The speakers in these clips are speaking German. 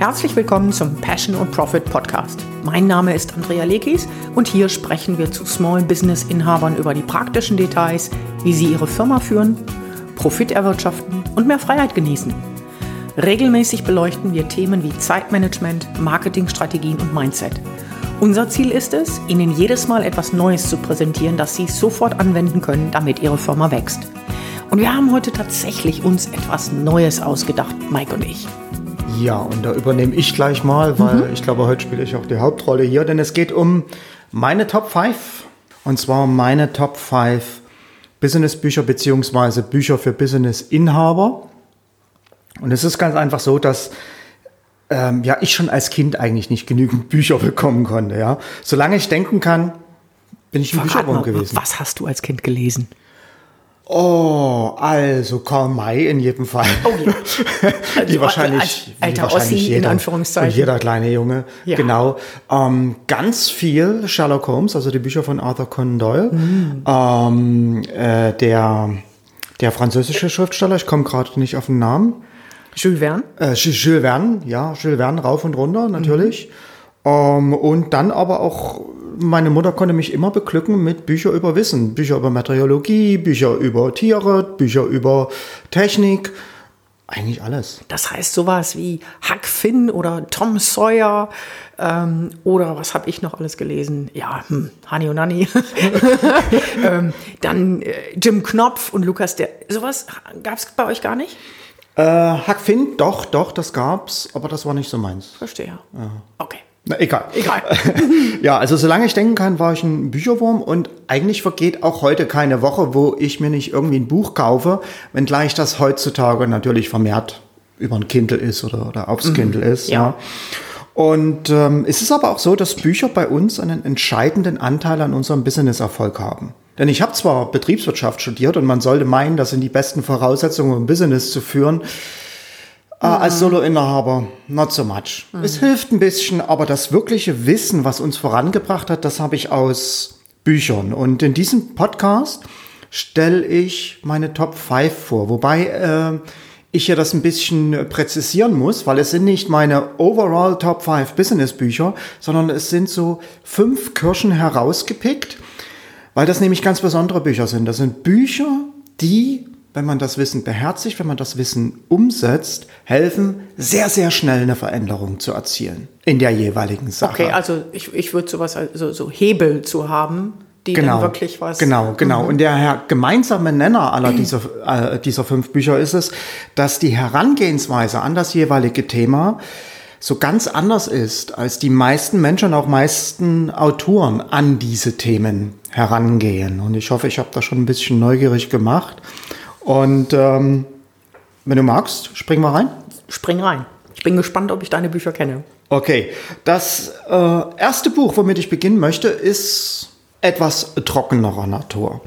Herzlich willkommen zum Passion und Profit Podcast. Mein Name ist Andrea Lekis und hier sprechen wir zu Small Business Inhabern über die praktischen Details, wie sie ihre Firma führen, Profit erwirtschaften und mehr Freiheit genießen. Regelmäßig beleuchten wir Themen wie Zeitmanagement, Marketingstrategien und Mindset. Unser Ziel ist es, Ihnen jedes Mal etwas Neues zu präsentieren, das Sie sofort anwenden können, damit Ihre Firma wächst. Und wir haben heute tatsächlich uns etwas Neues ausgedacht, Mike und ich. Ja, und da übernehme ich gleich mal, weil mhm. ich glaube, heute spiele ich auch die Hauptrolle hier, denn es geht um meine Top 5. Und zwar meine Top 5 Business-Bücher beziehungsweise Bücher für Business-Inhaber. Und es ist ganz einfach so, dass ähm, ja, ich schon als Kind eigentlich nicht genügend Bücher bekommen konnte. Ja. Solange ich denken kann, bin ich ein Bücherwurm gewesen. Was hast du als Kind gelesen? Oh, also Karl May in jedem Fall. Oh ja. Also wie wahrscheinlich, alter wie wahrscheinlich jeder, in Anführungszeichen. jeder kleine Junge. Ja. Genau. Ähm, ganz viel Sherlock Holmes, also die Bücher von Arthur Conan Doyle. Mhm. Ähm, äh, der, der französische Schriftsteller, ich komme gerade nicht auf den Namen. Jules Verne? Äh, Jules Verne, ja, Jules Verne rauf und runter natürlich. Mhm. Ähm, und dann aber auch meine Mutter konnte mich immer beglücken mit Bücher über Wissen. Bücher über Meteorologie, Bücher über Tiere, Bücher über Technik. Eigentlich alles. Das heißt sowas wie Huck Finn oder Tom Sawyer ähm, oder was habe ich noch alles gelesen? Ja, hm, Hani und Nanni. ähm, dann äh, Jim Knopf und Lukas der. Sowas gab es bei euch gar nicht? Äh, Huck Finn, doch, doch, das gab's, aber das war nicht so meins. Verstehe. Ja. Okay. Na, egal. Egal. ja, also solange ich denken kann, war ich ein Bücherwurm und eigentlich vergeht auch heute keine Woche, wo ich mir nicht irgendwie ein Buch kaufe, wenngleich das heutzutage natürlich vermehrt über ein Kindle ist oder, oder aufs mhm. Kindle ist. Ja. ja. Und ähm, es ist aber auch so, dass Bücher bei uns einen entscheidenden Anteil an unserem Business-Erfolg haben. Denn ich habe zwar Betriebswirtschaft studiert und man sollte meinen, das sind die besten Voraussetzungen, um Business zu führen. Äh, als Solo-Inhaber, not so much. Mhm. Es hilft ein bisschen, aber das wirkliche Wissen, was uns vorangebracht hat, das habe ich aus Büchern. Und in diesem Podcast stelle ich meine Top 5 vor. Wobei äh, ich hier das ein bisschen präzisieren muss, weil es sind nicht meine overall Top 5 Business Bücher, sondern es sind so fünf Kirschen herausgepickt, weil das nämlich ganz besondere Bücher sind. Das sind Bücher, die wenn man das Wissen beherzigt, wenn man das Wissen umsetzt, helfen, sehr, sehr schnell eine Veränderung zu erzielen in der jeweiligen Sache. Okay, also ich, ich würde sowas, also so Hebel zu haben, die genau, dann wirklich was. Genau, genau. Mhm. Und der gemeinsame Nenner aller dieser, äh, dieser fünf Bücher ist es, dass die Herangehensweise an das jeweilige Thema so ganz anders ist, als die meisten Menschen, auch meisten Autoren an diese Themen herangehen. Und ich hoffe, ich habe da schon ein bisschen neugierig gemacht. Und ähm, wenn du magst, spring mal rein. Spring rein. Ich bin gespannt, ob ich deine Bücher kenne. Okay, das äh, erste Buch, womit ich beginnen möchte, ist etwas trockenerer Natur.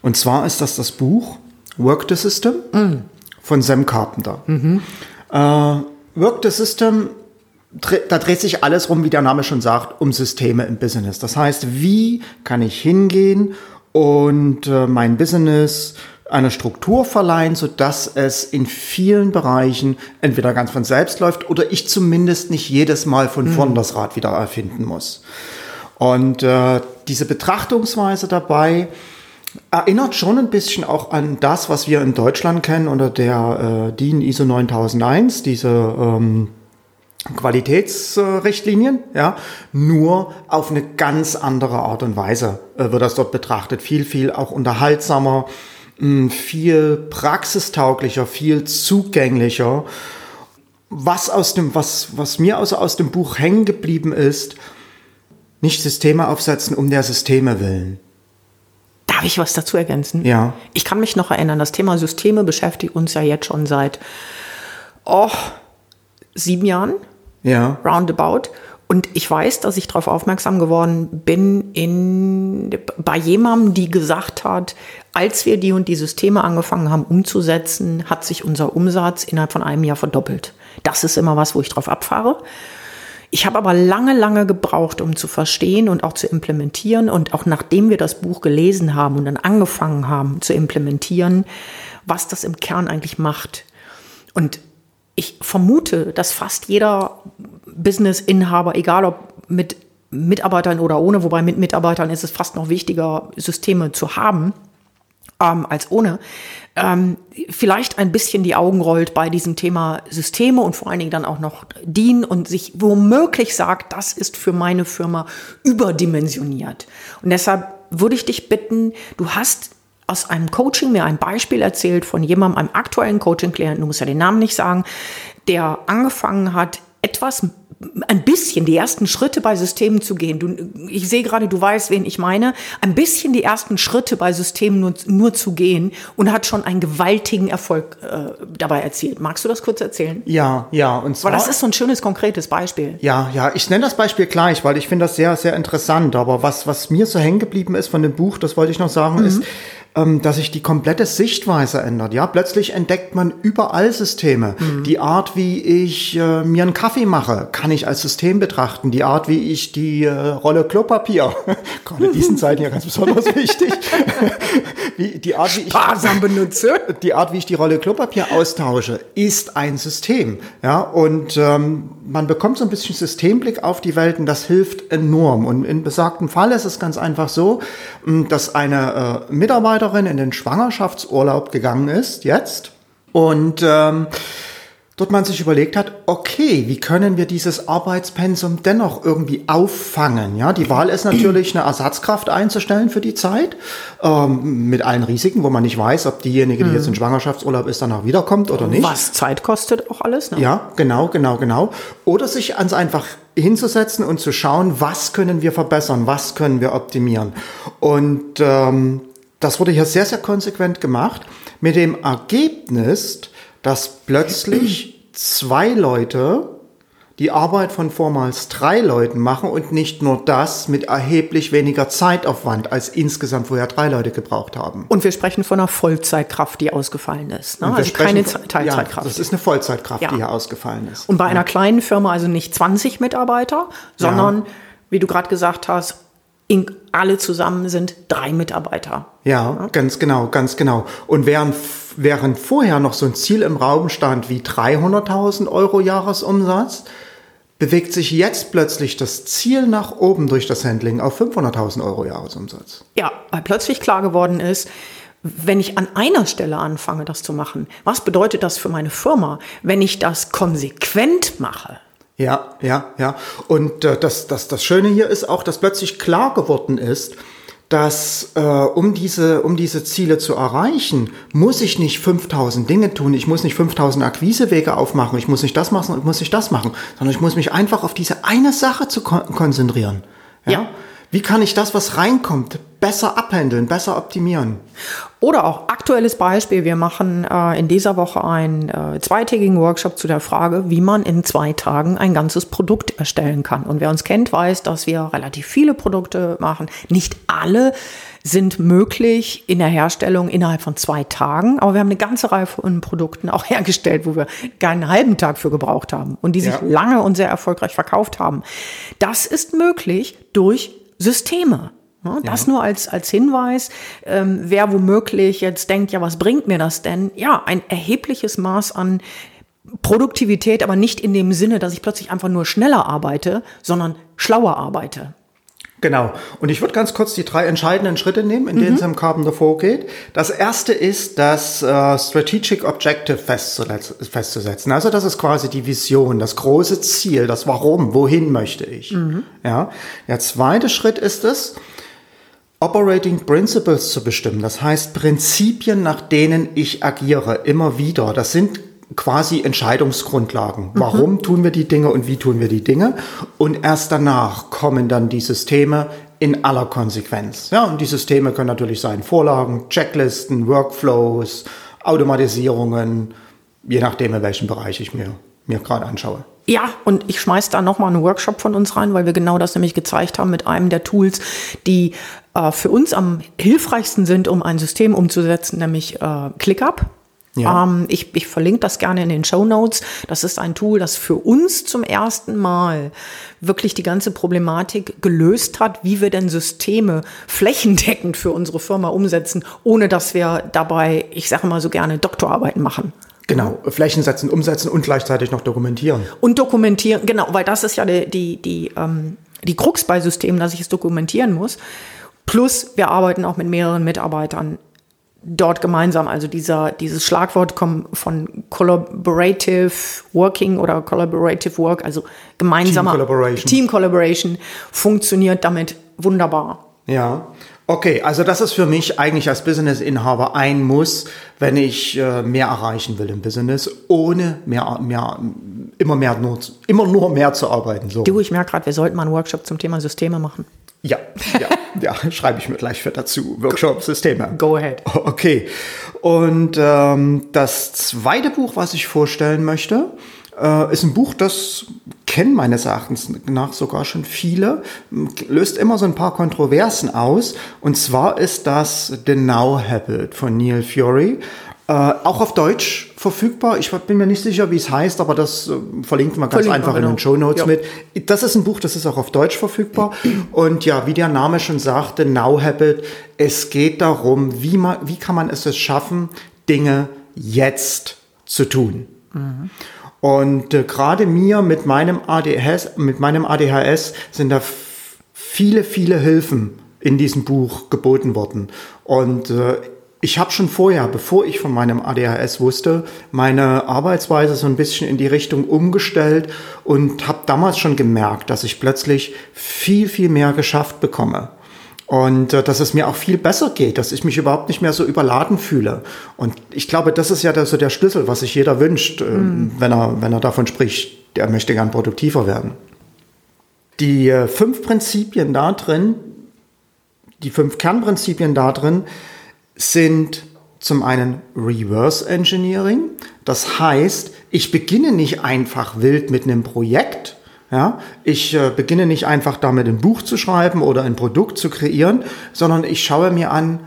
Und zwar ist das das Buch Work the System mm. von Sam Carpenter. Mhm. Äh, Work the System, da dreht sich alles rum, wie der Name schon sagt, um Systeme im Business. Das heißt, wie kann ich hingehen und äh, mein Business eine Struktur verleihen, so dass es in vielen Bereichen entweder ganz von selbst läuft oder ich zumindest nicht jedes Mal von mhm. vorn das Rad wieder erfinden muss. Und äh, diese Betrachtungsweise dabei erinnert schon ein bisschen auch an das, was wir in Deutschland kennen unter der äh, DIN ISO 9001, diese ähm, Qualitätsrichtlinien, ja, nur auf eine ganz andere Art und Weise äh, wird das dort betrachtet. Viel, viel auch unterhaltsamer, viel praxistauglicher, viel zugänglicher. Was aus dem, was, was mir also aus dem Buch hängen geblieben ist, nicht Systeme aufsetzen um der Systeme willen. Darf ich was dazu ergänzen? Ja. Ich kann mich noch erinnern, das Thema Systeme beschäftigt uns ja jetzt schon seit oh, sieben Jahren. Ja. Roundabout. Und ich weiß, dass ich darauf aufmerksam geworden bin in, bei jemandem, die gesagt hat, als wir die und die Systeme angefangen haben umzusetzen, hat sich unser Umsatz innerhalb von einem Jahr verdoppelt. Das ist immer was, wo ich drauf abfahre. Ich habe aber lange, lange gebraucht, um zu verstehen und auch zu implementieren. Und auch nachdem wir das Buch gelesen haben und dann angefangen haben zu implementieren, was das im Kern eigentlich macht. Und ich vermute, dass fast jeder Business-Inhaber, egal ob mit Mitarbeitern oder ohne, wobei mit Mitarbeitern ist es fast noch wichtiger, Systeme zu haben ähm, als ohne, ähm, vielleicht ein bisschen die Augen rollt bei diesem Thema Systeme und vor allen Dingen dann auch noch DIN und sich womöglich sagt, das ist für meine Firma überdimensioniert. Und deshalb würde ich dich bitten, du hast aus einem Coaching mir ein Beispiel erzählt von jemandem, einem aktuellen Coaching-Klienten, du musst ja den Namen nicht sagen, der angefangen hat, etwas ein bisschen die ersten Schritte bei Systemen zu gehen. Du, ich sehe gerade, du weißt, wen ich meine. Ein bisschen die ersten Schritte bei Systemen nur, nur zu gehen und hat schon einen gewaltigen Erfolg äh, dabei erzielt. Magst du das kurz erzählen? Ja, ja. Und zwar, weil das ist so ein schönes, konkretes Beispiel. Ja, ja. Ich nenne das Beispiel gleich, weil ich finde das sehr, sehr interessant. Aber was, was mir so hängen geblieben ist von dem Buch, das wollte ich noch sagen, mhm. ist, ähm, dass sich die komplette Sichtweise ändert. Ja, plötzlich entdeckt man überall Systeme. Mhm. Die Art, wie ich äh, mir einen Kaffee mache, kann ich als System betrachten. Die Art, wie ich die äh, Rolle Klopapier, gerade in diesen Zeiten ja ganz besonders wichtig, wie, die Art, wie ich sparsam benutze, die Art, wie ich die Rolle Klopapier austausche, ist ein System. Ja, und ähm, man bekommt so ein bisschen Systemblick auf die Welt und das hilft enorm. Und in besagtem Fall ist es ganz einfach so, dass eine äh, Mitarbeiterin Mitarbeiterin in den Schwangerschaftsurlaub gegangen ist, jetzt, und ähm, dort man sich überlegt hat, okay, wie können wir dieses Arbeitspensum dennoch irgendwie auffangen? Ja, die Wahl ist natürlich, eine Ersatzkraft einzustellen für die Zeit, ähm, mit allen Risiken, wo man nicht weiß, ob diejenige, die jetzt in mhm. Schwangerschaftsurlaub ist, danach wiederkommt oder nicht. Was Zeit kostet auch alles, ne? Ja, genau, genau, genau. Oder sich ans einfach hinzusetzen und zu schauen, was können wir verbessern, was können wir optimieren. Und ähm, das wurde hier sehr, sehr konsequent gemacht, mit dem Ergebnis, dass plötzlich zwei Leute die Arbeit von vormals drei Leuten machen und nicht nur das mit erheblich weniger Zeitaufwand, als insgesamt vorher drei Leute gebraucht haben. Und wir sprechen von einer Vollzeitkraft, die ausgefallen ist. Ne? Also keine Teilzeitkraft. Ja, das ist eine Vollzeitkraft, ja. die hier ausgefallen ist. Und bei ja. einer kleinen Firma also nicht 20 Mitarbeiter, sondern, wie du gerade gesagt hast, in, alle zusammen sind drei Mitarbeiter. Ja, ja, ganz genau, ganz genau. Und während, während vorher noch so ein Ziel im Raum stand wie 300.000 Euro Jahresumsatz, bewegt sich jetzt plötzlich das Ziel nach oben durch das Handling auf 500.000 Euro Jahresumsatz. Ja, weil plötzlich klar geworden ist, wenn ich an einer Stelle anfange, das zu machen, was bedeutet das für meine Firma, wenn ich das konsequent mache? Ja, ja, ja. Und äh, das, das, das Schöne hier ist auch, dass plötzlich klar geworden ist, dass äh, um, diese, um diese Ziele zu erreichen, muss ich nicht 5000 Dinge tun, ich muss nicht 5000 Akquisewege aufmachen, ich muss nicht das machen und muss nicht das machen, sondern ich muss mich einfach auf diese eine Sache zu kon konzentrieren. Ja? ja. Wie kann ich das, was reinkommt, besser abhandeln, besser optimieren? Oder auch aktuelles Beispiel, wir machen äh, in dieser Woche einen äh, zweitägigen Workshop zu der Frage, wie man in zwei Tagen ein ganzes Produkt erstellen kann. Und wer uns kennt, weiß, dass wir relativ viele Produkte machen. Nicht alle sind möglich in der Herstellung innerhalb von zwei Tagen. Aber wir haben eine ganze Reihe von Produkten auch hergestellt, wo wir gar einen halben Tag für gebraucht haben und die sich ja. lange und sehr erfolgreich verkauft haben. Das ist möglich durch Systeme. Das ja. nur als, als Hinweis, ähm, wer womöglich jetzt denkt, ja, was bringt mir das denn? Ja, ein erhebliches Maß an Produktivität, aber nicht in dem Sinne, dass ich plötzlich einfach nur schneller arbeite, sondern schlauer arbeite. Genau. Und ich würde ganz kurz die drei entscheidenden Schritte nehmen, in denen mhm. es im Carbon davor geht. Das erste ist, das äh, Strategic Objective festzusetzen. Also das ist quasi die Vision, das große Ziel, das Warum, wohin möchte ich. Mhm. Ja. Der zweite Schritt ist es, Operating Principles zu bestimmen. Das heißt Prinzipien, nach denen ich agiere, immer wieder. Das sind quasi Entscheidungsgrundlagen. Mhm. Warum tun wir die Dinge und wie tun wir die Dinge? Und erst danach kommen dann die Systeme in aller Konsequenz. Ja, und die Systeme können natürlich sein Vorlagen, Checklisten, Workflows, Automatisierungen, je nachdem, in welchem Bereich ich mir, mir gerade anschaue. Ja, und ich schmeiß da nochmal einen Workshop von uns rein, weil wir genau das nämlich gezeigt haben mit einem der Tools, die äh, für uns am hilfreichsten sind, um ein System umzusetzen, nämlich äh, ClickUp. Ja. Ähm, ich, ich verlinke das gerne in den Show Notes. Das ist ein Tool, das für uns zum ersten Mal wirklich die ganze Problematik gelöst hat, wie wir denn Systeme flächendeckend für unsere Firma umsetzen, ohne dass wir dabei, ich sage mal so gerne, Doktorarbeiten machen. Genau, Flächen setzen, umsetzen und gleichzeitig noch dokumentieren. Und dokumentieren, genau, weil das ist ja die, die, die, ähm, die Krux bei Systemen, dass ich es dokumentieren muss. Plus, wir arbeiten auch mit mehreren Mitarbeitern dort gemeinsam. Also dieser, dieses Schlagwort kommt von Collaborative Working oder Collaborative Work, also gemeinsamer Team Collaboration. Team Collaboration funktioniert damit wunderbar. Ja. Okay, also das ist für mich eigentlich als Business-Inhaber ein Muss, wenn ich äh, mehr erreichen will im Business, ohne mehr, mehr, immer mehr nur, immer nur mehr zu arbeiten. So. Du, ich merke gerade, wir sollten mal einen Workshop zum Thema Systeme machen. Ja, ja, ja, schreibe ich mir gleich für dazu. Workshop Systeme. Go ahead. Okay. Und ähm, das zweite Buch, was ich vorstellen möchte, äh, ist ein Buch, das kennen meines Erachtens nach sogar schon viele, löst immer so ein paar Kontroversen aus. Und zwar ist das The Now Habit von Neil Fury. Äh, auch auf Deutsch verfügbar. Ich bin mir nicht sicher, wie es heißt, aber das äh, verlinkt man ganz Verlinkt einfach man, in den genau. Show Notes Ja. mit. Das ist ein Buch, das ist auch auf Deutsch verfügbar. Und ja, wie der Name schon sagte, Now Habit, es geht darum, wie, man, wie kann man es es schaffen, Dinge jetzt zu tun. Und äh, gerade mir mit meinem ADHS, mit meinem ADHS sind da f- viele, viele Hilfen in diesem Buch geboten worden. Und äh, ich habe schon vorher, bevor ich von meinem ADHS wusste, meine Arbeitsweise so ein bisschen in die Richtung umgestellt und habe damals schon gemerkt, dass ich plötzlich viel, viel mehr geschafft bekomme. Und äh, dass es mir auch viel besser geht, dass ich mich überhaupt nicht mehr so überladen fühle. Und ich glaube, das ist ja der, so der Schlüssel, was sich jeder wünscht, äh, wenn, er, wenn er davon spricht, der möchte gern produktiver werden. Die äh, fünf Prinzipien da drin, die fünf Kernprinzipien da drin sind zum einen Reverse Engineering. Das heißt, ich beginne nicht einfach wild mit einem Projekt. Ja, ich äh, beginne nicht einfach damit ein Buch zu schreiben oder ein Produkt zu kreieren, sondern ich schaue mir an,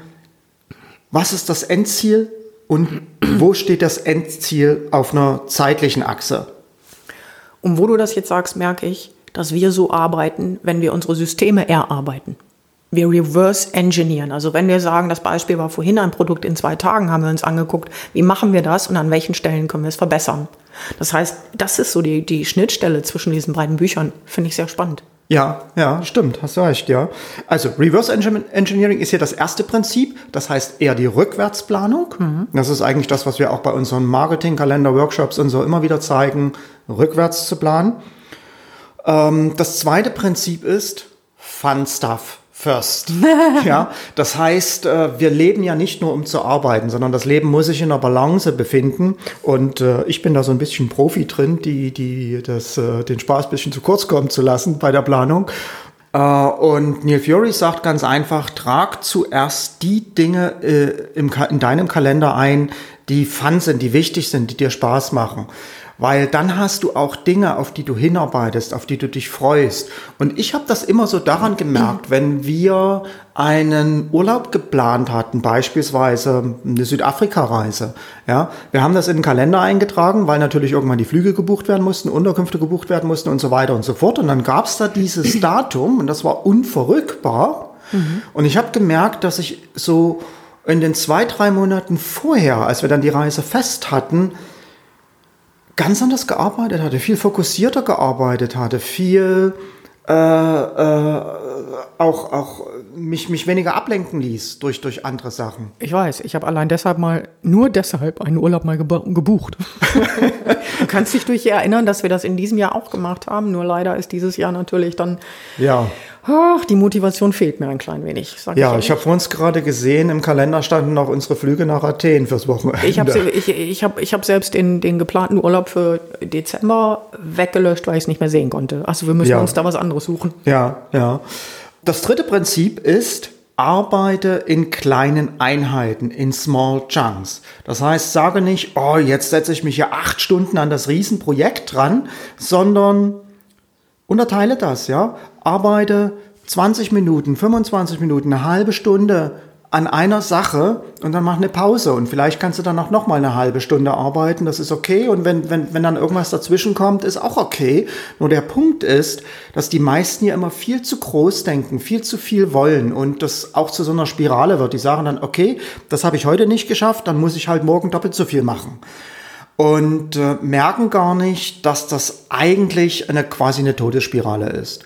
was ist das Endziel und wo steht das Endziel auf einer zeitlichen Achse. Und wo du das jetzt sagst, merke ich, dass wir so arbeiten, wenn wir unsere Systeme erarbeiten. Wir reverse engineeren. Also wenn wir sagen, das Beispiel war vorhin ein Produkt in zwei Tagen, haben wir uns angeguckt, wie machen wir das und an welchen Stellen können wir es verbessern. Das heißt, das ist so die, die Schnittstelle zwischen diesen beiden Büchern. Finde ich sehr spannend. Ja, ja, stimmt, hast du recht, ja. Also Reverse Engin- Engineering ist hier das erste Prinzip, das heißt eher die Rückwärtsplanung. Das ist eigentlich das, was wir auch bei unseren Marketing-Kalender-Workshops und so immer wieder zeigen, rückwärts zu planen. Ähm, das zweite Prinzip ist Fun Stuff first. ja, das heißt, äh, wir leben ja nicht nur um zu arbeiten, sondern das Leben muss sich in einer Balance befinden. Und äh, ich bin da so ein bisschen Profi drin, die, die das, äh, den Spaß ein bisschen zu kurz kommen zu lassen bei der Planung. Und Neil Fury sagt ganz einfach, trag zuerst die Dinge in deinem Kalender ein, die fun sind, die wichtig sind, die dir Spaß machen. Weil dann hast du auch Dinge, auf die du hinarbeitest, auf die du dich freust. Und ich habe das immer so daran gemerkt, wenn wir einen Urlaub geplant hatten, beispielsweise eine Südafrika-Reise. Ja, wir haben das in den Kalender eingetragen, weil natürlich irgendwann die Flüge gebucht werden mussten, Unterkünfte gebucht werden mussten und so weiter und so fort. Und dann gab es da dieses Datum und das war unverrückbar. Und ich habe gemerkt, dass ich so in den zwei, drei Monaten vorher, als wir dann die Reise fest hatten, ganz anders gearbeitet hatte, viel fokussierter gearbeitet hatte, viel äh, äh, auch, auch mich, mich weniger ablenken ließ durch, durch andere Sachen. Ich weiß, ich habe allein deshalb mal, nur deshalb einen Urlaub mal gebucht. du kannst dich durch erinnern, dass wir das in diesem Jahr auch gemacht haben. Nur leider ist dieses Jahr natürlich dann, Ja. Ach, die Motivation fehlt mir ein klein wenig. Sag Ja, ehrlich. ich habe vor uns gerade gesehen, im Kalender standen noch unsere Flüge nach Athen fürs Wochenende. Ich habe ich, ich hab, ich hab selbst den, den geplanten Urlaub für Dezember weggelöscht, weil ich es nicht mehr sehen konnte. Also wir müssen Ja. uns da was anderes suchen. Ja, ja. Das dritte Prinzip ist, arbeite in kleinen Einheiten, in small chunks. Das heißt, sage nicht, oh, jetzt setze ich mich hier acht Stunden an das Riesenprojekt dran, sondern unterteile das, ja. Arbeite 20 Minuten, 25 Minuten, eine halbe Stunde an einer Sache und dann mach eine Pause und vielleicht kannst du dann auch noch mal eine halbe Stunde arbeiten, das ist okay und wenn, wenn, wenn dann irgendwas dazwischen kommt, ist auch okay. Nur der Punkt ist, dass die meisten ja immer viel zu groß denken, viel zu viel wollen und das auch zu so einer Spirale wird. Die sagen dann, okay, das habe ich heute nicht geschafft, dann muss ich halt morgen doppelt so viel machen. und äh, merken gar nicht, dass das eigentlich eine quasi eine Todesspirale ist.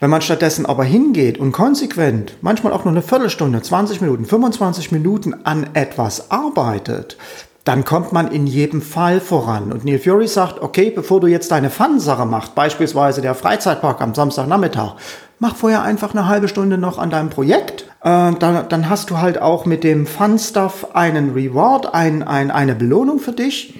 Wenn man stattdessen aber hingeht und konsequent, manchmal auch nur eine Viertelstunde, 20 Minuten, 25 Minuten an etwas arbeitet, dann kommt man in jedem Fall voran. Und Neil Fury sagt, okay, bevor du jetzt deine Fun-Sache machst, beispielsweise der Freizeitpark am Samstagnachmittag, mach vorher einfach eine halbe Stunde noch an deinem Projekt. Äh, dann, dann hast du halt auch mit dem Fun-Stuff einen Reward, ein, ein, eine Belohnung für dich.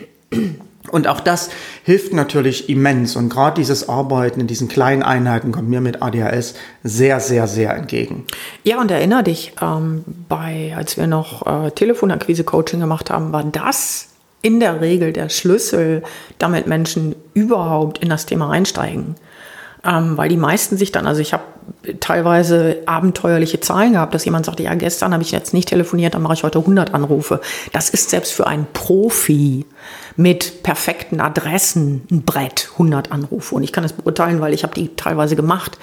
Und auch das hilft natürlich immens. Und gerade dieses Arbeiten in diesen kleinen Einheiten kommt mir mit ADHS sehr, sehr, sehr entgegen. Ja, und erinnere dich, ähm, bei, als wir noch äh, Telefonakquise-Coaching gemacht haben, war das in der Regel der Schlüssel, damit Menschen überhaupt in das Thema einsteigen. Ähm, weil die meisten sich dann, also ich habe teilweise abenteuerliche Zahlen gehabt, dass jemand sagte, ja, gestern habe ich jetzt nicht telefoniert, dann mache ich heute 100 Anrufe. Das ist selbst für einen Profi mit perfekten Adressen ein Brett, 100 Anrufe. Und ich kann das beurteilen, weil ich habe die teilweise gemacht.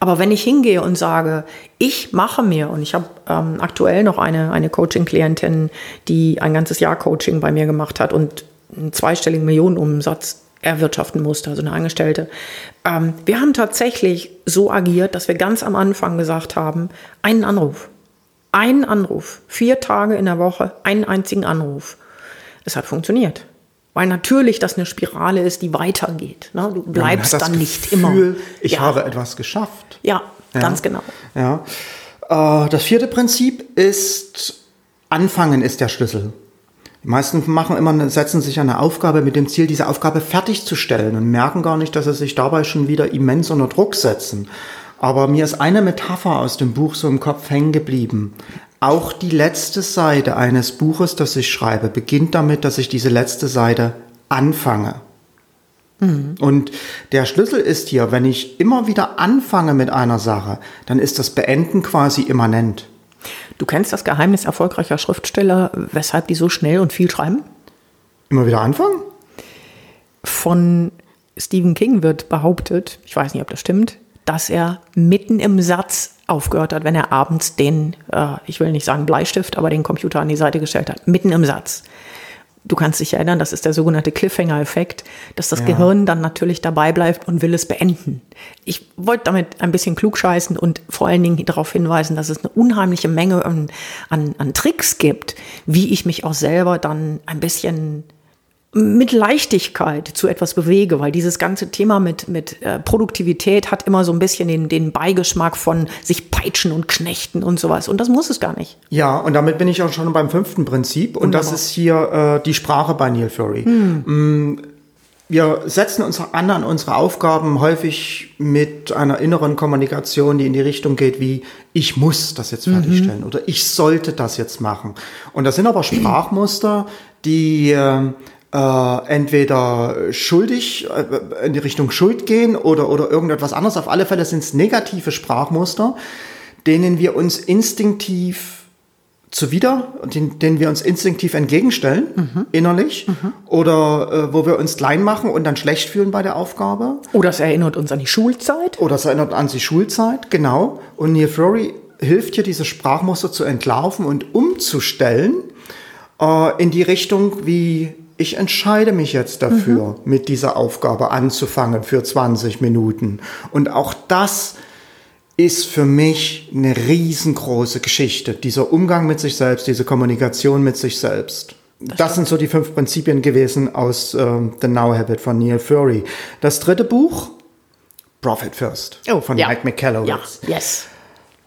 Aber wenn ich hingehe und sage, ich mache mir, und ich habe ähm, aktuell noch eine, eine Coaching-Klientin, die ein ganzes Jahr Coaching bei mir gemacht hat und einen zweistelligen Millionenumsatz erwirtschaften musste, also eine Angestellte. Ähm, wir haben tatsächlich so agiert, dass wir ganz am Anfang gesagt haben, einen Anruf. Einen Anruf. Vier Tage in der Woche, einen einzigen Anruf. Es hat funktioniert. Weil natürlich das eine Spirale ist, die weitergeht. Ne? Du bleibst ja, dann Gefühl, nicht immer. Ich ja. habe etwas geschafft. Ja, ja. ganz genau. Ja. Äh, das vierte Prinzip ist, Anfangen ist der Schlüssel. Die meisten machen immer, setzen sich eine Aufgabe mit dem Ziel, diese Aufgabe fertigzustellen und merken gar nicht, dass sie sich dabei schon wieder immens unter Druck setzen. Aber mir ist eine Metapher aus dem Buch so im Kopf hängen geblieben. Auch die letzte Seite eines Buches, das ich schreibe, beginnt damit, dass ich diese letzte Seite anfange. Mhm. Und der Schlüssel ist hier, wenn ich immer wieder anfange mit einer Sache, dann ist das Beenden quasi immanent. Du kennst das Geheimnis erfolgreicher Schriftsteller, weshalb die so schnell und viel schreiben? Immer wieder anfangen? Von Stephen King wird behauptet, ich weiß nicht, ob das stimmt, dass er mitten im Satz aufgehört hat, wenn er abends den, äh, ich will nicht sagen Bleistift, aber den Computer an die Seite gestellt hat. Mitten im Satz du kannst dich erinnern, das ist der sogenannte Cliffhanger-Effekt, dass das ja. Gehirn dann natürlich dabei bleibt und will es beenden. Ich wollte damit ein bisschen klugscheißen und vor allen Dingen darauf hinweisen, dass es eine unheimliche Menge an, an, an Tricks gibt, wie ich mich auch selber dann ein bisschen mit Leichtigkeit zu etwas bewege, weil dieses ganze Thema mit, mit äh, Produktivität hat immer so ein bisschen den, den Beigeschmack von sich peitschen und knechten und sowas. Und das muss es gar nicht. Ja, und damit bin ich auch schon beim fünften Prinzip. Und Wunderbar. das ist hier äh, die Sprache bei Neil Fury. Hm. Mm, wir setzen uns an an unsere Aufgaben häufig mit einer inneren Kommunikation, die in die Richtung geht wie ich muss das jetzt fertigstellen mhm. oder ich sollte das jetzt machen. Und das sind aber Sprachmuster, die äh, äh, entweder schuldig, äh, in die Richtung Schuld gehen oder, oder irgendetwas anderes. Auf alle Fälle sind es negative Sprachmuster, denen wir uns instinktiv zuwider, den, denen wir uns instinktiv entgegenstellen, mhm. innerlich, mhm. oder äh, wo wir uns klein machen und dann schlecht fühlen bei der Aufgabe. Oder es erinnert uns an die Schulzeit. Oder es erinnert an die Schulzeit, genau. Und Neil Fury hilft hier, diese Sprachmuster zu entlarven und umzustellen äh, in die Richtung, wie ich entscheide mich jetzt dafür, mhm. mit dieser Aufgabe anzufangen für 20 Minuten. Und auch das ist für mich eine riesengroße Geschichte. Dieser Umgang mit sich selbst, diese Kommunikation mit sich selbst. Das, das sind so die fünf Prinzipien gewesen aus ähm, The Now Habit von Neil Fury. Das dritte Buch, Profit First, oh, von ja. Mike McCallowitz. Ja, yes.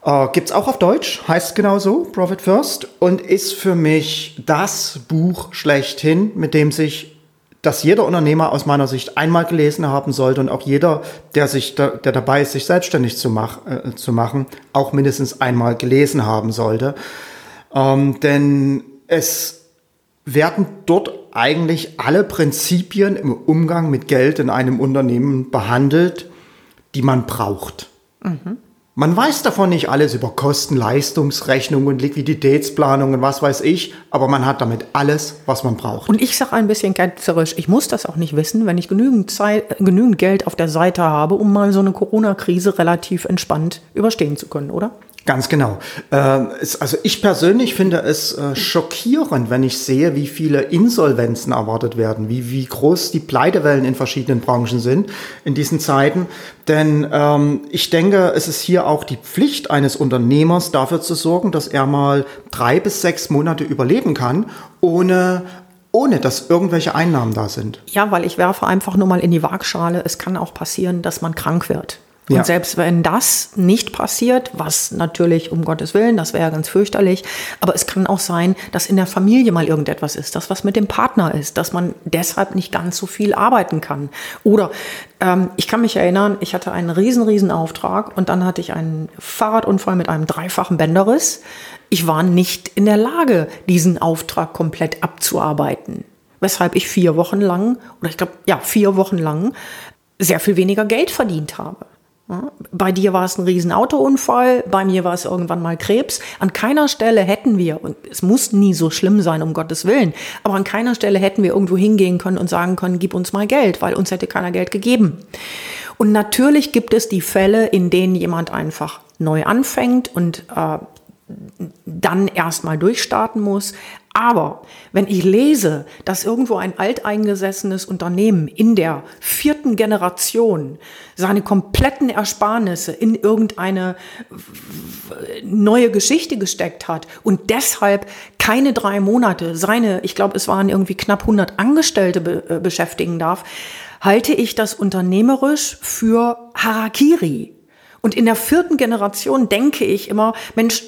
Äh, gibt's auch auf Deutsch, heißt genau so, Profit First, und ist für mich das Buch schlechthin, mit dem sich das jeder Unternehmer aus meiner Sicht einmal gelesen haben sollte und auch jeder, der sich, da, der dabei ist, sich selbstständig zu, mach, äh, zu machen, auch mindestens einmal gelesen haben sollte. Ähm, denn es werden dort eigentlich alle Prinzipien im Umgang mit Geld in einem Unternehmen behandelt, die man braucht. Mhm. Man weiß davon nicht alles über Kosten, Leistungsrechnung und Liquiditätsplanung und was weiß ich, aber man hat damit alles, was man braucht. Und ich sage ein bisschen ketzerisch, ich muss das auch nicht wissen, wenn ich genügend, Zeit, genügend Geld auf der Seite habe, um mal so eine Corona-Krise relativ entspannt überstehen zu können, oder? Ganz genau. Ähm, also ich persönlich finde es äh, schockierend, wenn ich sehe, wie viele Insolvenzen erwartet werden, wie, wie groß die Pleitewellen in verschiedenen Branchen sind in diesen Zeiten. Denn ähm, ich denke, es ist hier auch die Pflicht eines Unternehmers dafür zu sorgen, dass er mal drei bis sechs Monate überleben kann, ohne ohne dass irgendwelche Einnahmen da sind. Ja, weil ich werfe einfach nur mal in die Waagschale. Es kann auch passieren, dass man krank wird. Und ja. selbst wenn das nicht passiert, was natürlich um Gottes Willen, das wäre ganz fürchterlich, aber es kann auch sein, dass in der Familie mal irgendetwas ist, dass was mit dem Partner ist, dass man deshalb nicht ganz so viel arbeiten kann. Oder ähm, ich kann mich erinnern, ich hatte einen riesen, riesen Auftrag und dann hatte ich einen Fahrradunfall mit einem dreifachen Bänderriss. Ich war nicht in der Lage, diesen Auftrag komplett abzuarbeiten weshalb ich vier Wochen lang, oder ich glaube, ja, vier Wochen lang sehr viel weniger Geld verdient habe. Bei dir war es ein Riesenautounfall, bei mir war es irgendwann mal Krebs. An keiner Stelle hätten wir, und es muss nie so schlimm sein, um Gottes Willen, aber an keiner Stelle hätten wir irgendwo hingehen können und sagen können, gib uns mal Geld, weil uns hätte keiner Geld gegeben. Und natürlich gibt es die Fälle, in denen jemand einfach neu anfängt und äh, dann erstmal durchstarten muss. Aber wenn ich lese, dass irgendwo ein alteingesessenes Unternehmen in der vierten Generation seine kompletten Ersparnisse in irgendeine neue Geschichte gesteckt hat und deshalb keine drei Monate seine, ich glaube, es waren irgendwie knapp 100 Angestellte be äh, beschäftigen darf, halte ich das unternehmerisch für Harakiri. Und in der vierten Generation denke ich immer, Mensch,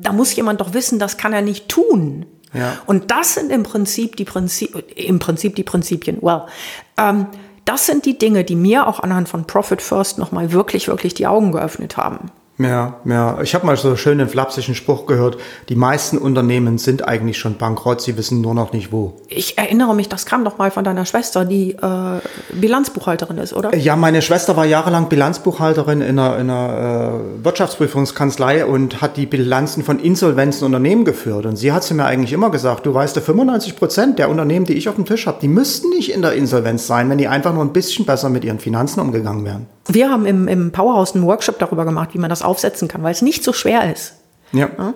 da muss jemand doch wissen, das kann er nicht tun. Ja. Und das sind im Prinzip die Prinzip, im Prinzip die Prinzipien. Well, ähm, das sind die Dinge, die mir auch anhand von Profit First nochmal wirklich, wirklich die Augen geöffnet haben. Ja, ja. Ich habe mal so schön den flapsigen Spruch gehört, die meisten Unternehmen sind eigentlich schon bankrott, sie wissen nur noch nicht wo. Ich erinnere mich, das kam doch mal von deiner Schwester, die äh, Bilanzbuchhalterin ist, oder? Ja, meine Schwester war jahrelang Bilanzbuchhalterin in einer, in einer äh, Wirtschaftsprüfungskanzlei und hat die Bilanzen von insolvenzen Unternehmen geführt. Und sie hat zu mir eigentlich immer gesagt, du weißt, 95 Prozent der Unternehmen, die ich auf dem Tisch habe, die müssten nicht in der Insolvenz sein, wenn die einfach nur ein bisschen besser mit ihren Finanzen umgegangen wären. Wir haben im, im Powerhouse einen Workshop darüber gemacht, wie man das aufsetzen kann, weil es nicht so schwer ist. Ja. ja?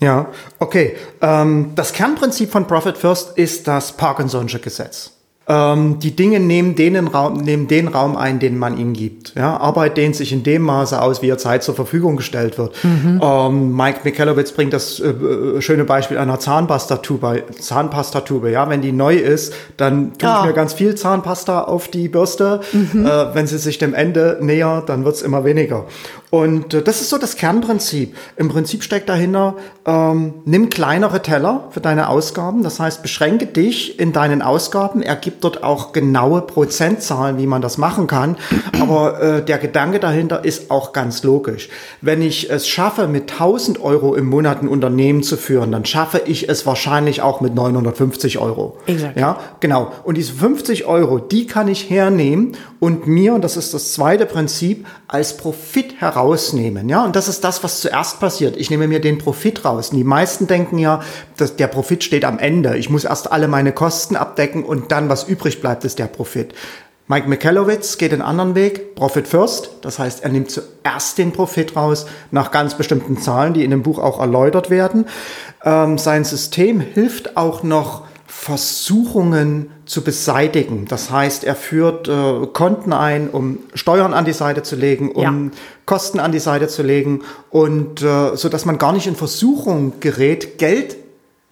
Ja, okay. Ähm, das Kernprinzip von Profit First ist das Parkinson'sche Gesetz. Ähm, die Dinge nehmen den, Raum, nehmen den Raum ein, den man ihnen gibt. Ja, Arbeit dehnt sich in dem Maße aus, wie ihr Zeit zur Verfügung gestellt wird. Mhm. Ähm, Mike Michalowitz bringt das äh, äh, schöne Beispiel einer Zahnpastatube. Zahnpastatube, ja, wenn die neu ist, dann tue ja. ich mir ganz viel Zahnpasta auf die Bürste. Mhm. Äh, wenn sie sich dem Ende nähert, dann wird es immer weniger. Und äh, das ist so das Kernprinzip. Im Prinzip steckt dahinter, ähm, nimm kleinere Teller für deine Ausgaben. Das heißt, beschränke dich in deinen Ausgaben. Er gibt dort auch genaue Prozentzahlen, wie man das machen kann. Aber äh, der Gedanke dahinter ist auch ganz logisch. Wenn ich es schaffe, mit 1000 Euro im Monat ein Unternehmen zu führen, dann schaffe ich es wahrscheinlich auch mit 950 Euro. Exakt. Ja, genau. Und diese 50 Euro, die kann ich hernehmen und mir, und das ist das zweite Prinzip, als Profit heraus rausnehmen. Ja, und das ist das, was zuerst passiert. Ich nehme mir den Profit raus. Und die meisten denken ja, dass der Profit steht am Ende. Ich muss erst alle meine Kosten abdecken und dann, was übrig bleibt, ist der Profit. Mike Michalowitz geht den anderen Weg, Profit First. Das heißt, er nimmt zuerst den Profit raus nach ganz bestimmten Zahlen, die in dem Buch auch erläutert werden. Ähm, sein System hilft auch noch, Versuchungen zu beseitigen. Das heißt, er führt äh, Konten ein, um Steuern an die Seite zu legen, um ja. Kosten an die Seite zu legen und äh, so dass man gar nicht in Versuchung gerät, Geld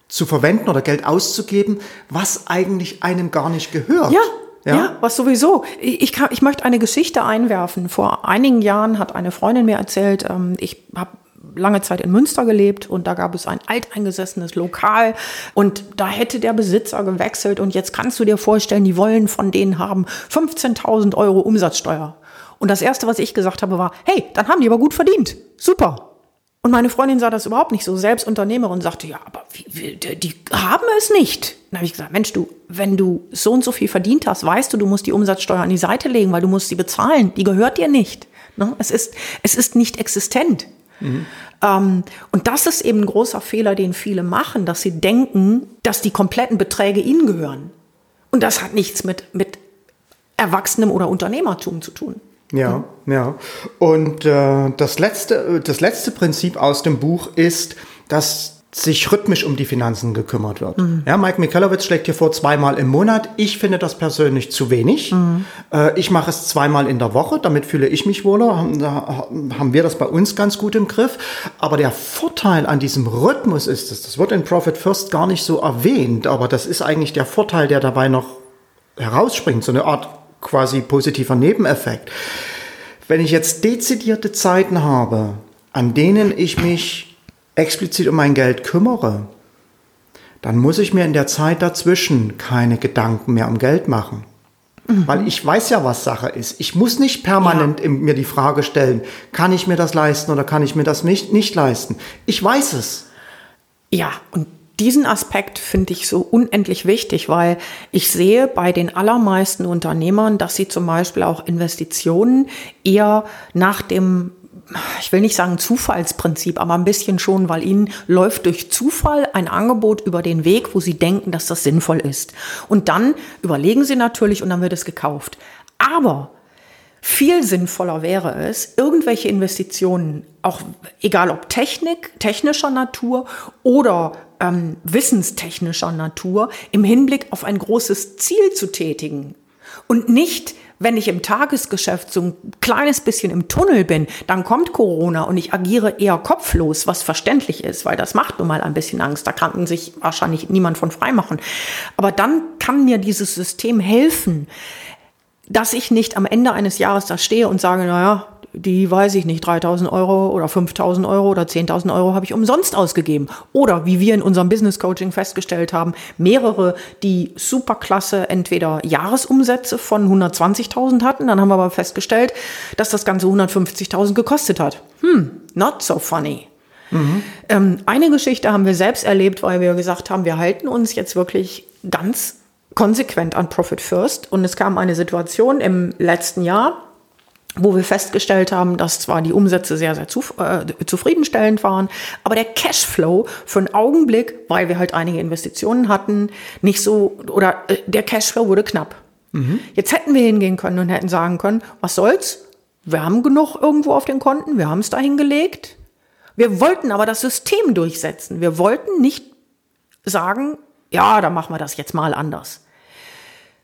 zu verwenden oder Geld auszugeben, was eigentlich einem gar nicht gehört. Ja. Ja? ja, was sowieso. Ich, kann, ich möchte eine Geschichte einwerfen. Vor einigen Jahren hat eine Freundin mir erzählt, ähm, ich habe lange Zeit in Münster gelebt und da gab es ein alteingesessenes Lokal und da hätte der Besitzer gewechselt und jetzt kannst du dir vorstellen, die wollen von denen haben 15.000 Euro Umsatzsteuer. Und das Erste, was ich gesagt habe, war, hey, dann haben die aber gut verdient. Super. Und meine Freundin sah das überhaupt nicht so, selbst Unternehmerin, sagte, ja, aber wie, wie, die haben es nicht. Dann habe ich gesagt, Mensch, du, wenn du so und so viel verdient hast, weißt du, du musst die Umsatzsteuer an die Seite legen, weil du musst sie bezahlen. Die gehört dir nicht. Ne? Es, ist, es ist nicht existent. Mhm. Ähm, und das ist eben ein großer Fehler, den viele machen, dass sie denken, dass die kompletten Beträge ihnen gehören. Und das hat nichts mit, mit Erwachsenem oder Unternehmertum zu tun. Ja, ja. Und äh, das, letzte, das letzte Prinzip aus dem Buch ist, dass sich rhythmisch um die Finanzen gekümmert wird. Mhm. Ja, Mike Michalowitz schlägt hier vor zweimal im Monat. Ich finde das persönlich zu wenig. Mhm. Äh, ich mache es zweimal in der Woche, damit fühle ich mich wohler. Haben, haben wir das bei uns ganz gut im Griff. Aber der Vorteil an diesem Rhythmus ist es, das wird in Profit First gar nicht so erwähnt, aber das ist eigentlich der Vorteil, der dabei noch herausspringt, so eine Art quasi positiver Nebeneffekt. Wenn ich jetzt dezidierte Zeiten habe, an denen ich mich explizit um mein Geld kümmere, dann muss ich mir in der Zeit dazwischen keine Gedanken mehr um Geld machen. Mhm. Weil ich weiß ja, was Sache ist. Ich muss nicht permanent ja. mir die Frage stellen, kann ich mir das leisten oder kann ich mir das nicht, nicht leisten. Ich weiß es. Ja, und diesen Aspekt finde ich so unendlich wichtig, weil ich sehe bei den allermeisten Unternehmern, dass sie zum Beispiel auch Investitionen eher nach dem ich will nicht sagen Zufallsprinzip, aber ein bisschen schon, weil ihnen läuft durch Zufall ein Angebot über den Weg, wo sie denken, dass das sinnvoll ist. Und dann überlegen sie natürlich und dann wird es gekauft. Aber viel sinnvoller wäre es, irgendwelche Investitionen, auch egal ob Technik, technischer Natur oder ähm, wissenstechnischer Natur, im Hinblick auf ein großes Ziel zu tätigen. Und nicht wenn ich im Tagesgeschäft so ein kleines bisschen im Tunnel bin, dann kommt Corona und ich agiere eher kopflos, was verständlich ist, weil das macht nun mal ein bisschen Angst. Da kann sich wahrscheinlich niemand von frei machen. Aber dann kann mir dieses System helfen, dass ich nicht am Ende eines Jahres da stehe und sage, naja, die weiß ich nicht, 3000 Euro oder 5000 Euro oder 10.000 Euro habe ich umsonst ausgegeben. Oder wie wir in unserem Business Coaching festgestellt haben, mehrere, die superklasse entweder Jahresumsätze von 120.000 hatten, dann haben wir aber festgestellt, dass das Ganze 150.000 gekostet hat. Hm, not so funny. Mhm. Ähm, eine Geschichte haben wir selbst erlebt, weil wir gesagt haben, wir halten uns jetzt wirklich ganz konsequent an Profit First. Und es kam eine Situation im letzten Jahr, wo wir festgestellt haben, dass zwar die Umsätze sehr, sehr zuf äh, zufriedenstellend waren, aber der Cashflow für einen Augenblick, weil wir halt einige Investitionen hatten, nicht so, oder äh, der Cashflow wurde knapp. Mhm. Jetzt hätten wir hingehen können und hätten sagen können, was soll's? Wir haben genug irgendwo auf den Konten, wir haben es dahin gelegt. Wir wollten aber das System durchsetzen. Wir wollten nicht sagen, ja, dann machen wir das jetzt mal anders.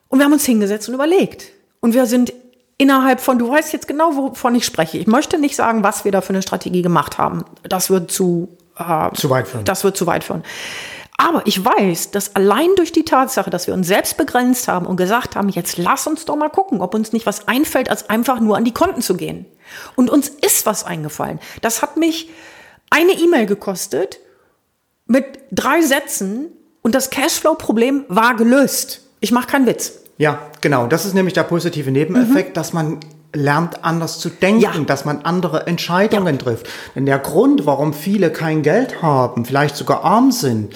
Und wir haben uns hingesetzt und überlegt. Und wir sind innerhalb von, du weißt jetzt genau, wovon ich spreche. Ich möchte nicht sagen, was wir da für eine Strategie gemacht haben. Das wird zu, äh, zu weit führen. Das wird zu weit führen. Aber ich weiß, dass allein durch die Tatsache, dass wir uns selbst begrenzt haben und gesagt haben, jetzt lass uns doch mal gucken, ob uns nicht was einfällt, als einfach nur an die Konten zu gehen. Und uns ist was eingefallen. Das hat mich eine E-Mail gekostet mit drei Sätzen und das Cashflow-Problem war gelöst. Ich mache keinen Witz. Ja, genau. Das ist nämlich der positive Nebeneffekt, mhm. dass man lernt anders zu denken, ja. dass man andere Entscheidungen ja. trifft. Denn der Grund, warum viele kein Geld haben, vielleicht sogar arm sind,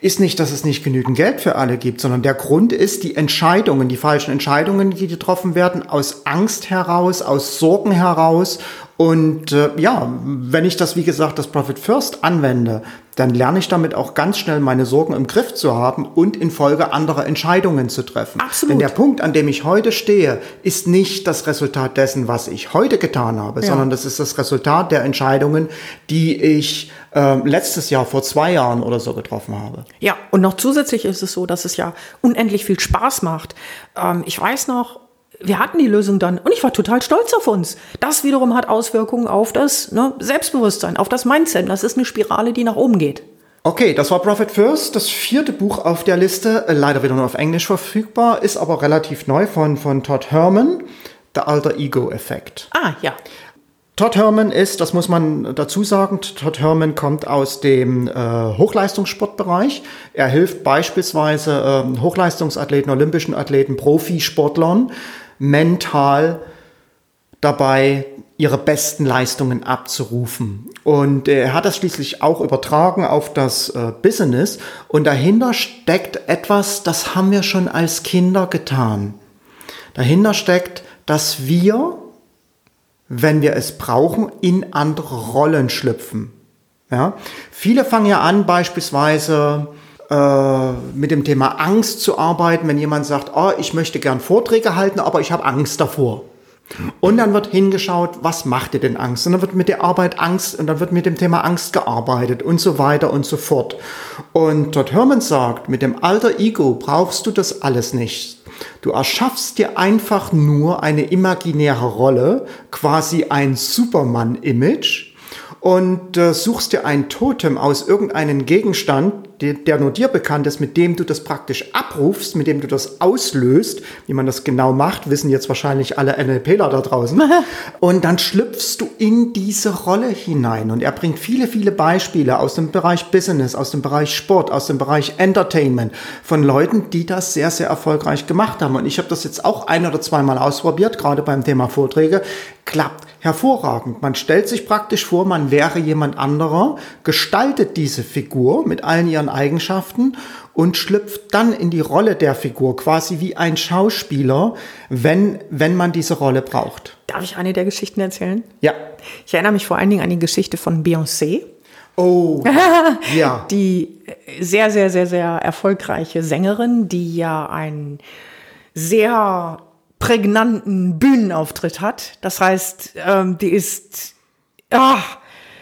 ist nicht, dass es nicht genügend Geld für alle gibt, sondern der Grund ist die Entscheidungen, die falschen Entscheidungen, die getroffen werden, aus Angst heraus, aus Sorgen heraus. Und äh, ja, wenn ich das, wie gesagt, das Profit First anwende, dann lerne ich damit auch ganz schnell meine Sorgen im Griff zu haben und in Folge andere Entscheidungen zu treffen. Absolut. Denn der Punkt, an dem ich heute stehe, ist nicht das Resultat dessen, was ich heute getan habe, ja. sondern das ist das Resultat der Entscheidungen, die ich äh, letztes Jahr vor zwei Jahren oder so getroffen habe. Ja, und noch zusätzlich ist es so, dass es ja unendlich viel Spaß macht. Ähm, ich weiß noch, wir hatten die Lösung dann und ich war total stolz auf uns. Das wiederum hat Auswirkungen auf das ne, Selbstbewusstsein, auf das Mindset. Das ist eine Spirale, die nach oben geht. Okay, das war Profit First, das vierte Buch auf der Liste, äh, leider wieder nur auf Englisch verfügbar, ist aber relativ neu von, von Todd Herman, The Alter Ego Effekt. Ah, ja. Todd Herman ist, das muss man dazu sagen, Todd Herman kommt aus dem äh, Hochleistungssportbereich. Er hilft beispielsweise äh, Hochleistungsathleten, olympischen Athleten, Profisportlern mental dabei, ihre besten Leistungen abzurufen. Und er hat das schließlich auch übertragen auf das äh, Business. Und dahinter steckt etwas, das haben wir schon als Kinder getan. Dahinter steckt, dass wir, wenn wir es brauchen, in andere Rollen schlüpfen. Ja? Viele fangen ja an, beispielsweise äh, mit dem Thema Angst zu arbeiten, wenn jemand sagt, oh, ich möchte gern Vorträge halten, aber ich habe Angst davor. Und dann wird hingeschaut, was macht dir denn Angst? Und dann wird mit der Arbeit Angst und dann wird mit dem Thema Angst gearbeitet und so weiter und so fort. Und Todd Herman sagt, mit dem alter Ego brauchst du das alles nicht. Du erschaffst dir einfach nur eine imaginäre Rolle, quasi ein Superman-Image und äh, suchst dir ein Totem aus irgendeinem Gegenstand, der, der nur dir bekannt ist, mit dem du das praktisch abrufst, mit dem du das auslöst. Wie man das genau macht, wissen jetzt wahrscheinlich alle NLPler da draußen. und dann schlüpfst du in diese Rolle hinein. Und er bringt viele, viele Beispiele aus dem Bereich Business, aus dem Bereich Sport, aus dem Bereich Entertainment von Leuten, die das sehr, sehr erfolgreich gemacht haben. Und ich habe das jetzt auch ein oder zweimal ausprobiert, gerade beim Thema Vorträge. Klappt hervorragend. Man stellt sich praktisch vor, man wäre jemand anderer, gestaltet diese Figur mit allen ihren Eigenschaften und schlüpft dann in die Rolle der Figur, quasi wie ein Schauspieler, wenn, wenn man diese Rolle braucht. Darf ich eine der Geschichten erzählen? Ja. Ich erinnere mich vor allen Dingen an die Geschichte von Beyoncé. Oh, ja. Die sehr, sehr, sehr, sehr erfolgreiche Sängerin, die ja ein sehr prägnanten Bühnenauftritt hat. Das heißt, ähm, die ist. Ah,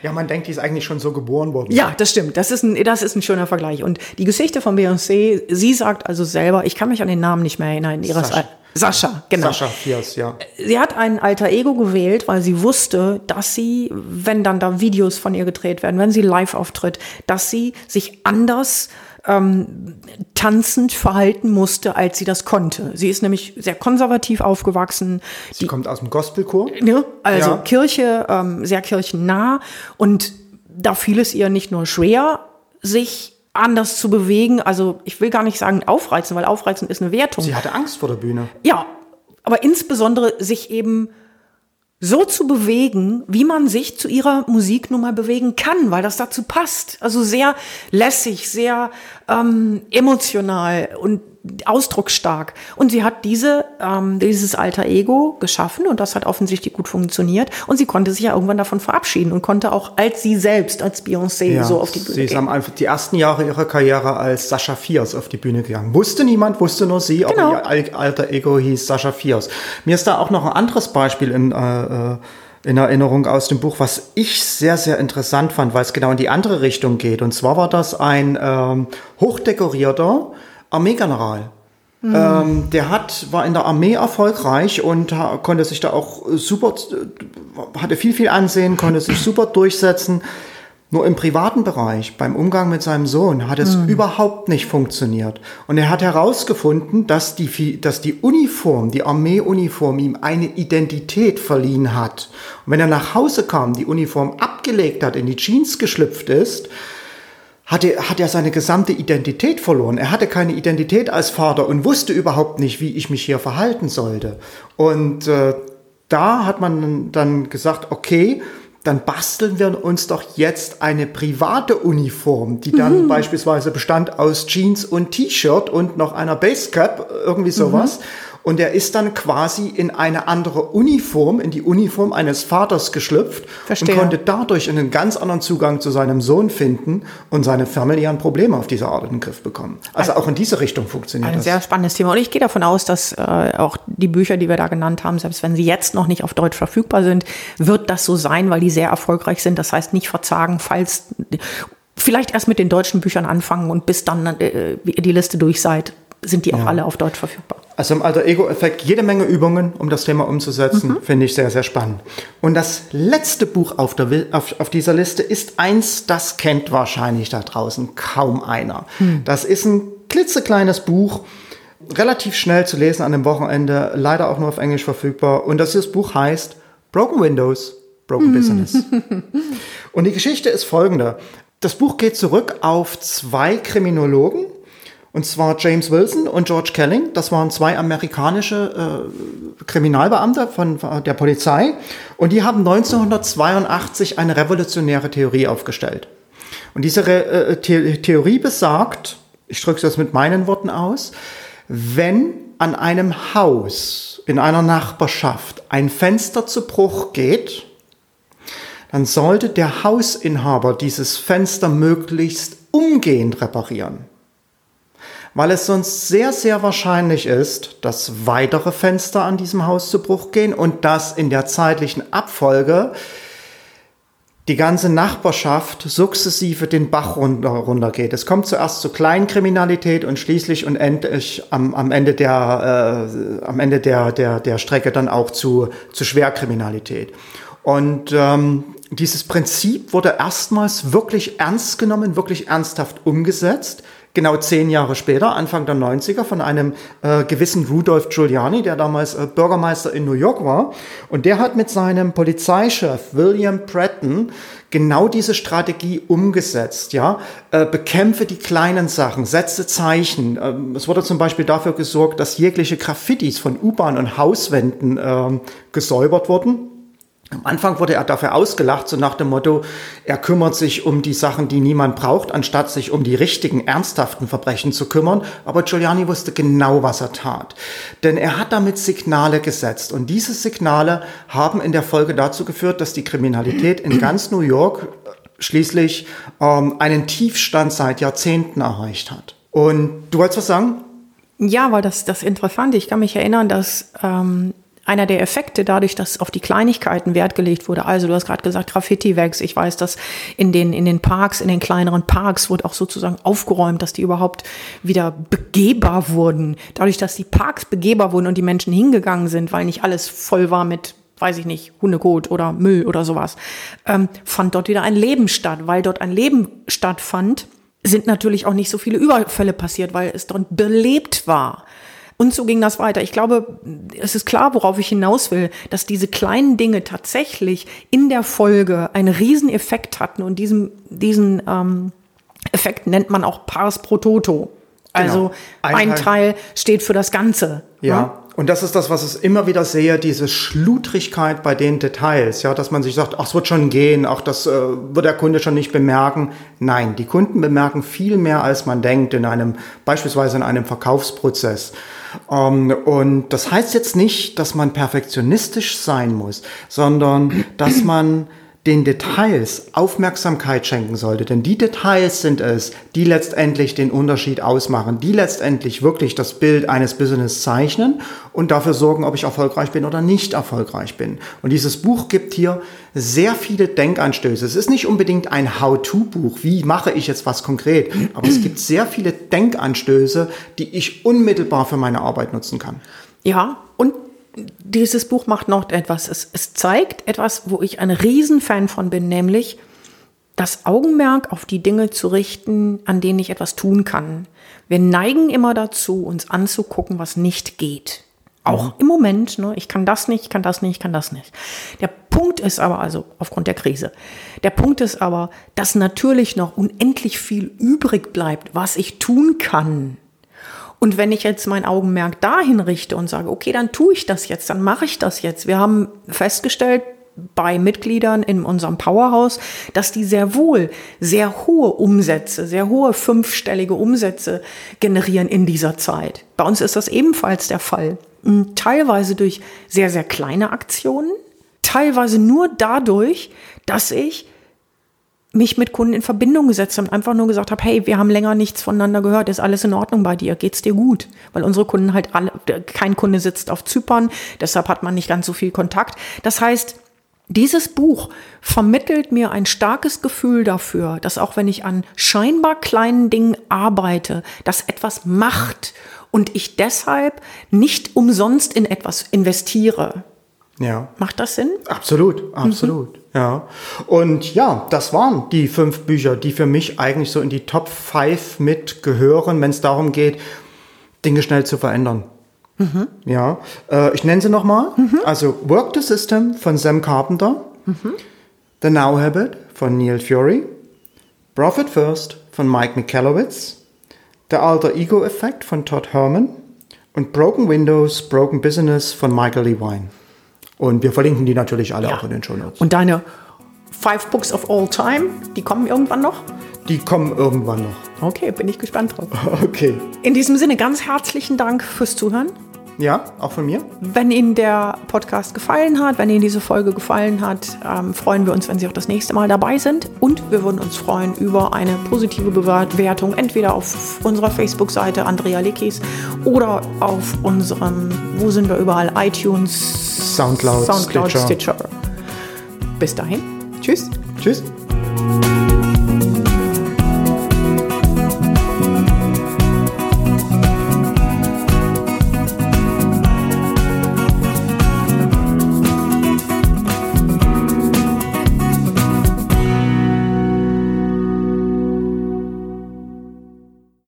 ja, man denkt, die ist eigentlich schon so geboren worden. Ja, das stimmt. Das ist ein, das ist ein schöner Vergleich. Und die Geschichte von Beyoncé, sie sagt also selber, ich kann mich an den Namen nicht mehr erinnern. Ihres Sascha. Sascha, genau. Sascha Fierce, ja. Sie hat ein alter Ego gewählt, weil sie wusste, dass sie, wenn dann da Videos von ihr gedreht werden, wenn sie live auftritt, dass sie sich anders ähm, tanzend verhalten musste, als sie das konnte. Sie ist nämlich sehr konservativ aufgewachsen. Sie Die, kommt aus dem Gospelchor. Ne? Also Ja. Kirche, ähm, sehr kirchennah. Und da fiel es ihr nicht nur schwer, sich anders zu bewegen. Also ich will gar nicht sagen aufreizen, weil aufreizen ist eine Wertung. Sie hatte Angst vor der Bühne. Ja, aber insbesondere sich eben so zu bewegen, wie man sich zu ihrer Musik nun mal bewegen kann, weil das dazu passt. Also sehr lässig, sehr ähm, emotional und ausdrucksstark. Und sie hat diese, ähm, dieses alter Ego geschaffen und das hat offensichtlich gut funktioniert. Und sie konnte sich ja irgendwann davon verabschieden und konnte auch als sie selbst, als Beyoncé, so auf die Bühne sie ist gehen. am einfach die ersten Jahre ihrer Karriere als Sascha Fierce auf die Bühne gegangen. Wusste niemand, wusste nur sie, Genau. aber ihr al- alter Ego hieß Sascha Fierce. Mir ist da auch noch ein anderes Beispiel in, äh, äh, in Erinnerung aus dem Buch, was ich sehr, sehr interessant fand, weil es genau in die andere Richtung geht. Und zwar war das ein ähm, hochdekorierter Armeegeneral. Ähm, der hat, war in der Armee erfolgreich und konnte sich da auch äh, super, äh, hatte viel, viel Ansehen, konnte sich super durchsetzen. Nur im privaten Bereich, beim Umgang mit seinem Sohn, hat es überhaupt nicht funktioniert. Und er hat herausgefunden, dass die, dass die Uniform, die Armeeuniform ihm eine Identität verliehen hat. Und wenn er nach Hause kam, die Uniform abgelegt hat, in die Jeans geschlüpft ist, hatte, hat er seine gesamte Identität verloren. Er hatte keine Identität als Vater und wusste überhaupt nicht, wie ich mich hier verhalten sollte. Und äh, da hat man dann gesagt, okay, dann basteln wir uns doch jetzt eine private Uniform, die dann beispielsweise bestand aus Jeans und T-Shirt und noch einer Basecap, irgendwie sowas. Und er ist dann quasi in eine andere Uniform, in die Uniform eines Vaters geschlüpft Verstehe. und konnte dadurch einen ganz anderen Zugang zu seinem Sohn finden und seine familiären Probleme auf diese Art in den Griff bekommen. Also auch in diese Richtung funktioniert Ein das. sehr spannendes Thema. Und ich gehe davon aus, dass äh, auch die Bücher, die wir da genannt haben, selbst wenn sie jetzt noch nicht auf Deutsch verfügbar sind, wird das so sein, weil die sehr erfolgreich sind. Das heißt, nicht verzagen, falls vielleicht erst mit den deutschen Büchern anfangen und bis dann äh, die Liste durch seid, sind die auch alle auf Deutsch verfügbar. Also im Alter Ego-Effekt jede Menge Übungen, um das Thema umzusetzen, Mhm. finde ich sehr, sehr spannend. Und das letzte Buch auf, der, auf, auf dieser Liste ist eins, das kennt wahrscheinlich da draußen kaum einer. Hm. Das ist ein klitzekleines Buch, relativ schnell zu lesen an dem Wochenende, leider auch nur auf Englisch verfügbar. Und das, das Buch heißt Broken Windows, Broken Hm. Business. Und die Geschichte ist folgende. Das Buch geht zurück auf zwei Kriminologen, und zwar James Wilson und George Kelling. Das waren zwei amerikanische äh, Kriminalbeamte von äh, der Polizei. Und die haben 1982 eine revolutionäre Theorie aufgestellt. Und diese Re äh, The Theorie besagt, ich drücke es jetzt mit meinen Worten aus, wenn an einem Haus in einer Nachbarschaft ein Fenster zu Bruch geht, dann sollte der Hausinhaber dieses Fenster möglichst umgehend reparieren. Weil es sonst sehr, sehr wahrscheinlich ist, dass weitere Fenster an diesem Haus zu Bruch gehen und dass in der zeitlichen Abfolge die ganze Nachbarschaft sukzessive den Bach runter, runtergeht. Es kommt zuerst zu Kleinkriminalität und schließlich und endlich am, am Ende der äh, am Ende der, der der Strecke dann auch zu zu Schwerkriminalität. Und ähm, dieses Prinzip wurde erstmals wirklich ernst genommen, wirklich ernsthaft umgesetzt genau zehn Jahre später, Anfang der 90er, von einem äh, gewissen Rudolph Giuliani, der damals äh, Bürgermeister in New York war. Und der hat mit seinem Polizeichef William Pratton genau diese Strategie umgesetzt. Ja, äh, bekämpfe die kleinen Sachen, setze Zeichen. Ähm, es wurde zum Beispiel dafür gesorgt, dass jegliche Graffitis von U-Bahn und Hauswänden äh, gesäubert wurden. Am Anfang wurde er dafür ausgelacht, so nach dem Motto, er kümmert sich um die Sachen, die niemand braucht, anstatt sich um die richtigen, ernsthaften Verbrechen zu kümmern. Aber Giuliani wusste genau, was er tat. Denn er hat damit Signale gesetzt. Und diese Signale haben in der Folge dazu geführt, dass die Kriminalität in ganz New York äh, schließlich ähm, einen Tiefstand seit Jahrzehnten erreicht hat. Und du wolltest was sagen? Ja, weil das, das interessant. Ich kann mich erinnern, dass ähm, einer der Effekte dadurch, dass auf die Kleinigkeiten Wert gelegt wurde. Also du hast gerade gesagt, Graffiti wächst. Ich weiß, dass in den, in den Parks, in den kleineren Parks wurde auch sozusagen aufgeräumt, dass die überhaupt wieder begehbar wurden. Dadurch, dass die Parks begehbar wurden und die Menschen hingegangen sind, weil nicht alles voll war mit weiß ich nicht, Hundekot oder Müll oder sowas, ähm, fand dort wieder ein Leben statt. Weil dort ein Leben stattfand, sind natürlich auch nicht so viele Überfälle passiert, weil es dort belebt war. Und so ging das weiter. Ich glaube, es ist klar, worauf ich hinaus will, dass diese kleinen Dinge tatsächlich in der Folge einen Rieseneffekt hatten und diesen, diesen ähm, Effekt nennt man auch Pars pro Toto. Also genau. ein, ein Teil steht für das Ganze. Ja. Ne? Und das ist das, was ich immer wieder sehe, diese Schludrigkeit bei den Details, ja, dass man sich sagt, ach, es wird schon gehen, ach, das äh, wird der Kunde schon nicht bemerken. Nein, die Kunden bemerken viel mehr, als man denkt in einem, beispielsweise in einem Verkaufsprozess. Ähm, und das heißt jetzt nicht, dass man perfektionistisch sein muss, sondern dass man den Details Aufmerksamkeit schenken sollte. Denn die Details sind es, die letztendlich den Unterschied ausmachen, die letztendlich wirklich das Bild eines Business zeichnen und dafür sorgen, ob ich erfolgreich bin oder nicht erfolgreich bin. Und dieses Buch gibt hier sehr viele Denkanstöße. Es ist nicht unbedingt ein How-to-Buch, wie mache ich jetzt was konkret, aber es gibt sehr viele Denkanstöße, die ich unmittelbar für meine Arbeit nutzen kann. Ja, und dieses Buch macht noch etwas. Es, es zeigt etwas, wo ich ein Riesenfan von bin, nämlich das Augenmerk auf die Dinge zu richten, an denen ich etwas tun kann. Wir neigen immer dazu, uns anzugucken, was nicht geht. Auch mhm. im Moment, ne, ich kann das nicht, ich kann das nicht, ich kann das nicht. Der Punkt ist aber, also aufgrund der Krise, der Punkt ist aber, dass natürlich noch unendlich viel übrig bleibt, was ich tun kann. Und wenn ich jetzt mein Augenmerk dahin richte und sage, okay, dann tue ich das jetzt, dann mache ich das jetzt. Wir haben festgestellt, bei Mitgliedern in unserem Powerhouse, dass die sehr wohl sehr hohe Umsätze, sehr hohe fünfstellige Umsätze generieren in dieser Zeit. Bei uns ist das ebenfalls der Fall. Hm, teilweise durch sehr, sehr kleine Aktionen, teilweise nur dadurch, dass ich mich mit Kunden in Verbindung gesetzt habe und einfach nur gesagt habe, hey, wir haben länger nichts voneinander gehört, ist alles in Ordnung bei dir, geht's dir gut? Weil unsere Kunden halt alle, kein Kunde sitzt auf Zypern, deshalb hat man nicht ganz so viel Kontakt. Das heißt, dieses Buch vermittelt mir ein starkes Gefühl dafür, dass auch wenn ich an scheinbar kleinen Dingen arbeite, dass etwas macht und ich deshalb nicht umsonst in etwas investiere. Ja. Macht das Sinn? Absolut, absolut. Mhm. Ja. Und ja, das waren die fünf Bücher, die für mich eigentlich so in die Top 5 mitgehören, wenn es darum geht, Dinge schnell zu verändern. Mhm. Ja. Äh, ich nenne sie nochmal. Mhm. Also Work the System von Sam Carpenter. Mhm. The Now Habit von Neil Fury. Profit First von Mike Michalowicz. The Alter Ego Effect von Todd Herman. Und Broken Windows, Broken Business von Michael Levine. Und wir verlinken die natürlich alle ja. auch in den Show Notes. Und deine Five Books of All Time, die kommen irgendwann noch? Die kommen irgendwann noch. Okay, bin ich gespannt drauf. Okay. In diesem Sinne ganz herzlichen Dank fürs Zuhören. Ja, auch von mir. Wenn Ihnen der Podcast gefallen hat, wenn Ihnen diese Folge gefallen hat, ähm, freuen wir uns, wenn Sie auch das nächste Mal dabei sind. Und wir würden uns freuen über eine positive Bewertung, entweder auf unserer Facebook-Seite Andrea Lekis oder auf unserem, wo sind wir überall, iTunes, Soundcloud, Soundcloud Stitcher. Stitcher. Bis dahin. Tschüss. Tschüss.